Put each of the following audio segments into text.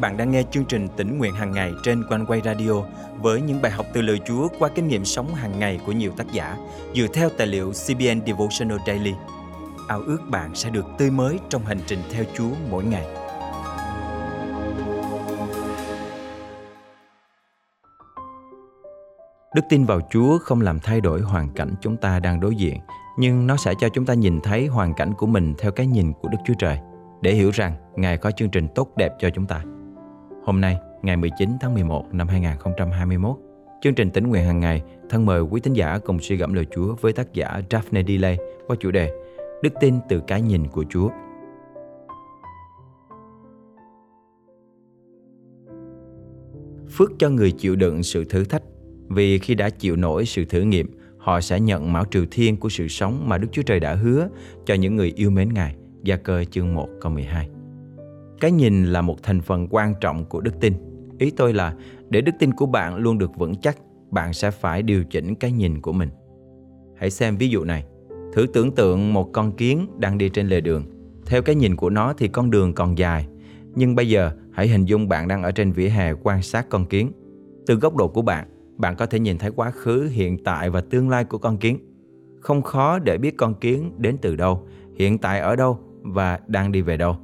bạn đang nghe chương trình tỉnh nguyện hàng ngày trên quanh quay radio với những bài học từ lời Chúa qua kinh nghiệm sống hàng ngày của nhiều tác giả dựa theo tài liệu CBN Devotional Daily. Ao ước bạn sẽ được tươi mới trong hành trình theo Chúa mỗi ngày. Đức tin vào Chúa không làm thay đổi hoàn cảnh chúng ta đang đối diện, nhưng nó sẽ cho chúng ta nhìn thấy hoàn cảnh của mình theo cái nhìn của Đức Chúa Trời để hiểu rằng Ngài có chương trình tốt đẹp cho chúng ta. Hôm nay, ngày 19 tháng 11 năm 2021, chương trình tỉnh nguyện hàng ngày thân mời quý tín giả cùng suy gẫm lời Chúa với tác giả Daphne Delay qua chủ đề Đức tin từ cái nhìn của Chúa. Phước cho người chịu đựng sự thử thách vì khi đã chịu nổi sự thử nghiệm, họ sẽ nhận mão triều thiên của sự sống mà Đức Chúa Trời đã hứa cho những người yêu mến Ngài. Gia cơ chương 1 câu 12 cái nhìn là một thành phần quan trọng của đức tin. Ý tôi là để đức tin của bạn luôn được vững chắc, bạn sẽ phải điều chỉnh cái nhìn của mình. Hãy xem ví dụ này. Thử tưởng tượng một con kiến đang đi trên lề đường. Theo cái nhìn của nó thì con đường còn dài. Nhưng bây giờ hãy hình dung bạn đang ở trên vỉa hè quan sát con kiến. Từ góc độ của bạn, bạn có thể nhìn thấy quá khứ, hiện tại và tương lai của con kiến. Không khó để biết con kiến đến từ đâu, hiện tại ở đâu và đang đi về đâu.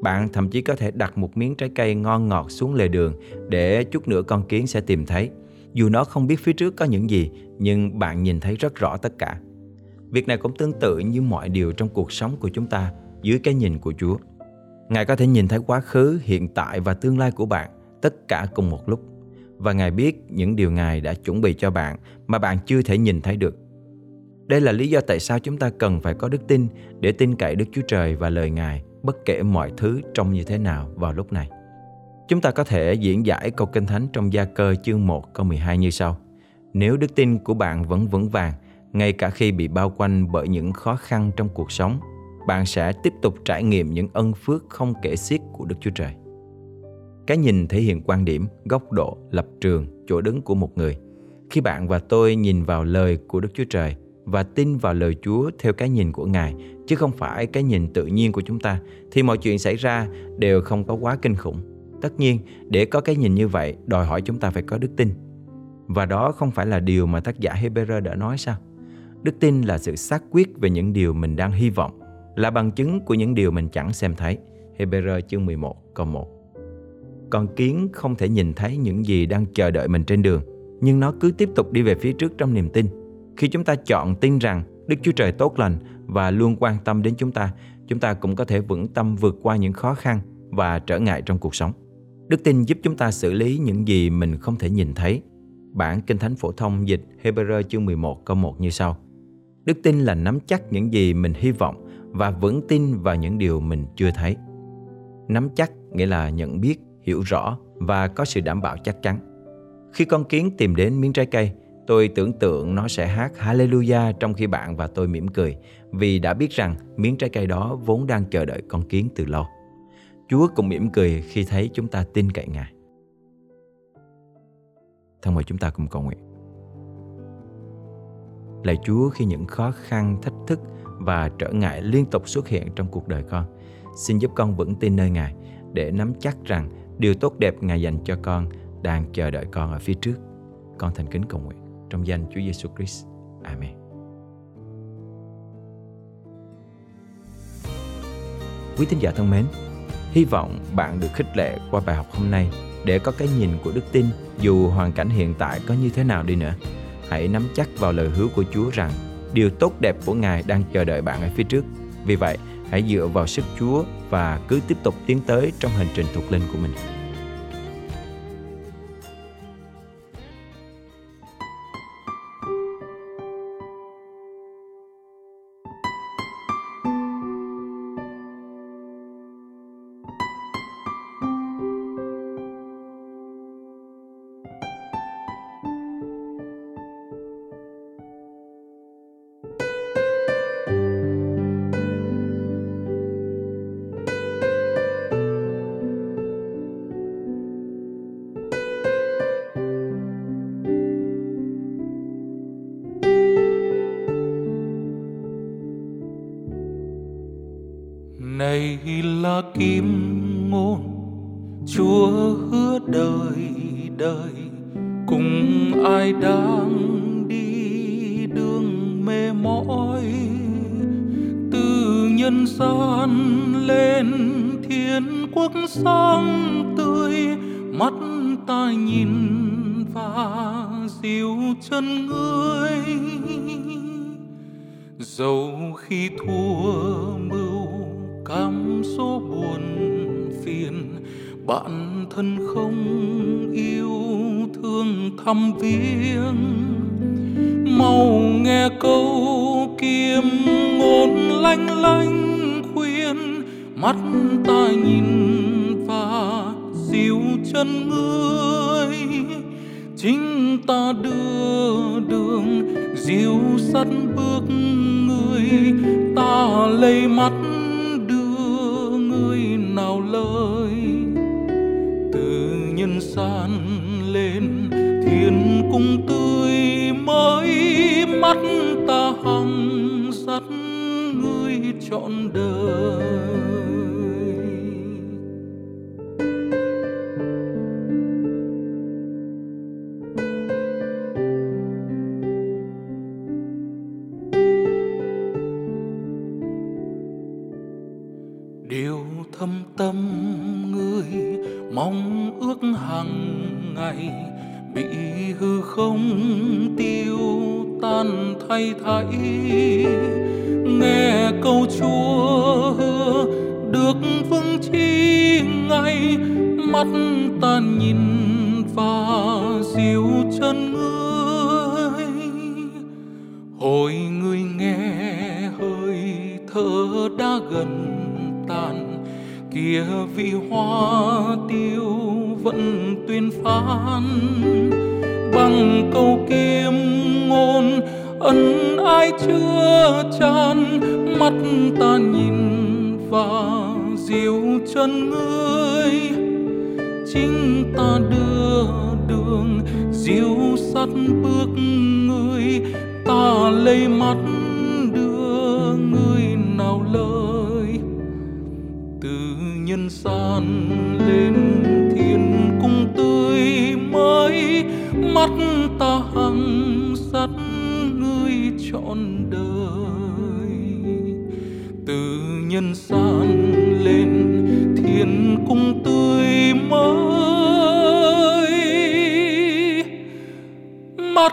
Bạn thậm chí có thể đặt một miếng trái cây ngon ngọt xuống lề đường để chút nữa con kiến sẽ tìm thấy. Dù nó không biết phía trước có những gì, nhưng bạn nhìn thấy rất rõ tất cả. Việc này cũng tương tự như mọi điều trong cuộc sống của chúng ta dưới cái nhìn của Chúa. Ngài có thể nhìn thấy quá khứ, hiện tại và tương lai của bạn tất cả cùng một lúc. Và Ngài biết những điều Ngài đã chuẩn bị cho bạn mà bạn chưa thể nhìn thấy được. Đây là lý do tại sao chúng ta cần phải có đức tin để tin cậy Đức Chúa Trời và lời Ngài bất kể mọi thứ trông như thế nào vào lúc này. Chúng ta có thể diễn giải câu kinh thánh trong gia cơ chương 1 câu 12 như sau. Nếu đức tin của bạn vẫn vững vàng, ngay cả khi bị bao quanh bởi những khó khăn trong cuộc sống, bạn sẽ tiếp tục trải nghiệm những ân phước không kể xiết của Đức Chúa Trời. Cái nhìn thể hiện quan điểm, góc độ, lập trường, chỗ đứng của một người. Khi bạn và tôi nhìn vào lời của Đức Chúa Trời, và tin vào lời Chúa theo cái nhìn của Ngài chứ không phải cái nhìn tự nhiên của chúng ta thì mọi chuyện xảy ra đều không có quá kinh khủng. Tất nhiên, để có cái nhìn như vậy đòi hỏi chúng ta phải có đức tin. Và đó không phải là điều mà tác giả Hebrew đã nói sao? Đức tin là sự xác quyết về những điều mình đang hy vọng, là bằng chứng của những điều mình chẳng xem thấy. Hebrew chương 11 câu 1 Con kiến không thể nhìn thấy những gì đang chờ đợi mình trên đường, nhưng nó cứ tiếp tục đi về phía trước trong niềm tin khi chúng ta chọn tin rằng Đức Chúa Trời tốt lành và luôn quan tâm đến chúng ta, chúng ta cũng có thể vững tâm vượt qua những khó khăn và trở ngại trong cuộc sống. Đức tin giúp chúng ta xử lý những gì mình không thể nhìn thấy. Bản Kinh Thánh Phổ thông dịch Hebrew chương 11 câu 1 như sau. Đức tin là nắm chắc những gì mình hy vọng và vững tin vào những điều mình chưa thấy. Nắm chắc nghĩa là nhận biết, hiểu rõ và có sự đảm bảo chắc chắn. Khi con kiến tìm đến miếng trái cây, Tôi tưởng tượng nó sẽ hát Hallelujah trong khi bạn và tôi mỉm cười vì đã biết rằng miếng trái cây đó vốn đang chờ đợi con kiến từ lâu. Chúa cũng mỉm cười khi thấy chúng ta tin cậy Ngài. Thân mời chúng ta cùng cầu nguyện. Lạy Chúa khi những khó khăn, thách thức và trở ngại liên tục xuất hiện trong cuộc đời con, xin giúp con vững tin nơi Ngài để nắm chắc rằng điều tốt đẹp Ngài dành cho con đang chờ đợi con ở phía trước. Con thành kính cầu nguyện trong danh Chúa Giêsu Christ. Amen. Quý thính giả thân mến, hy vọng bạn được khích lệ qua bài học hôm nay để có cái nhìn của đức tin dù hoàn cảnh hiện tại có như thế nào đi nữa. Hãy nắm chắc vào lời hứa của Chúa rằng điều tốt đẹp của Ngài đang chờ đợi bạn ở phía trước. Vì vậy, hãy dựa vào sức Chúa và cứ tiếp tục tiến tới trong hành trình thuộc linh của mình. Là kim ngôn, chúa hứa đời đời. Cùng ai đang đi đường mê mỏi từ nhân gian lên thiên quốc sáng tươi. Mắt ta nhìn và dịu chân ngươi. Dẫu khi thua bạn thân không yêu thương thăm viếng. Mau nghe câu kiếm ngôn lanh lanh khuyên, mắt ta nhìn và dịu chân ngươi. Chính ta đưa đường dịu sắt bước người ta lấy mắt cùng cung tươi mới mắt ta hằng dắt người trọn đời. Điều thâm tâm người mong ước hàng ngày bị hư không tiêu tan thay thảy. Nghe câu chúa hứa được vững chi ngay, mắt ta nhìn và dìu chân ngươi. Hồi người nghe hơi thở đã gần tàn, kia vị hoa tiêu vẫn tuyên phán. Bằng câu kiếm ngôn, ân ai chưa chan mắt ta nhìn và dìu chân ngươi. Chính ta đưa đường, dìu sắt bước ngươi, ta lấy mắt mắt ta hằng sắt ngươi trọn đời. Từ nhân gian lên thiên cung tươi mới, mắt